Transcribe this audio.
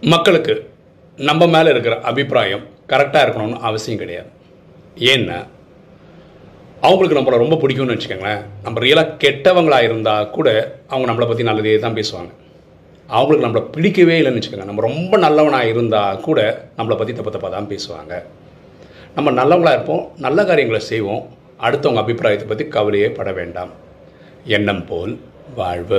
மக்களுக்கு நம்ம மேலே இருக்கிற அபிப்பிராயம் கரெக்டாக இருக்கணும்னு அவசியம் கிடையாது. ஏன்னா அவங்களுக்கு நம்மளை ரொம்ப பிடிக்கும்னு வச்சுக்கோங்களேன். நம்ம ரியலாக கெட்டவங்களாக இருந்தால் கூட அவங்க நம்மளை பற்றி நல்லதே தான் பேசுவாங்க. அவங்களுக்கு நம்மளை பிடிக்கவே இல்லைன்னு வச்சுக்கோங்க. நம்ம ரொம்ப நல்லவனாக இருந்தால் கூட நம்மளை பற்றி தப்பு தப்பாக தான் பேசுவாங்க. நம்ம நல்லவங்களாக இருப்போம் நல்ல காரியங்களை செய்வோம். அடுத்தவங்க அபிப்பிராயத்தை பற்றி கவலையே பட வேண்டாம். எண்ணம் போல் வாழ்வு.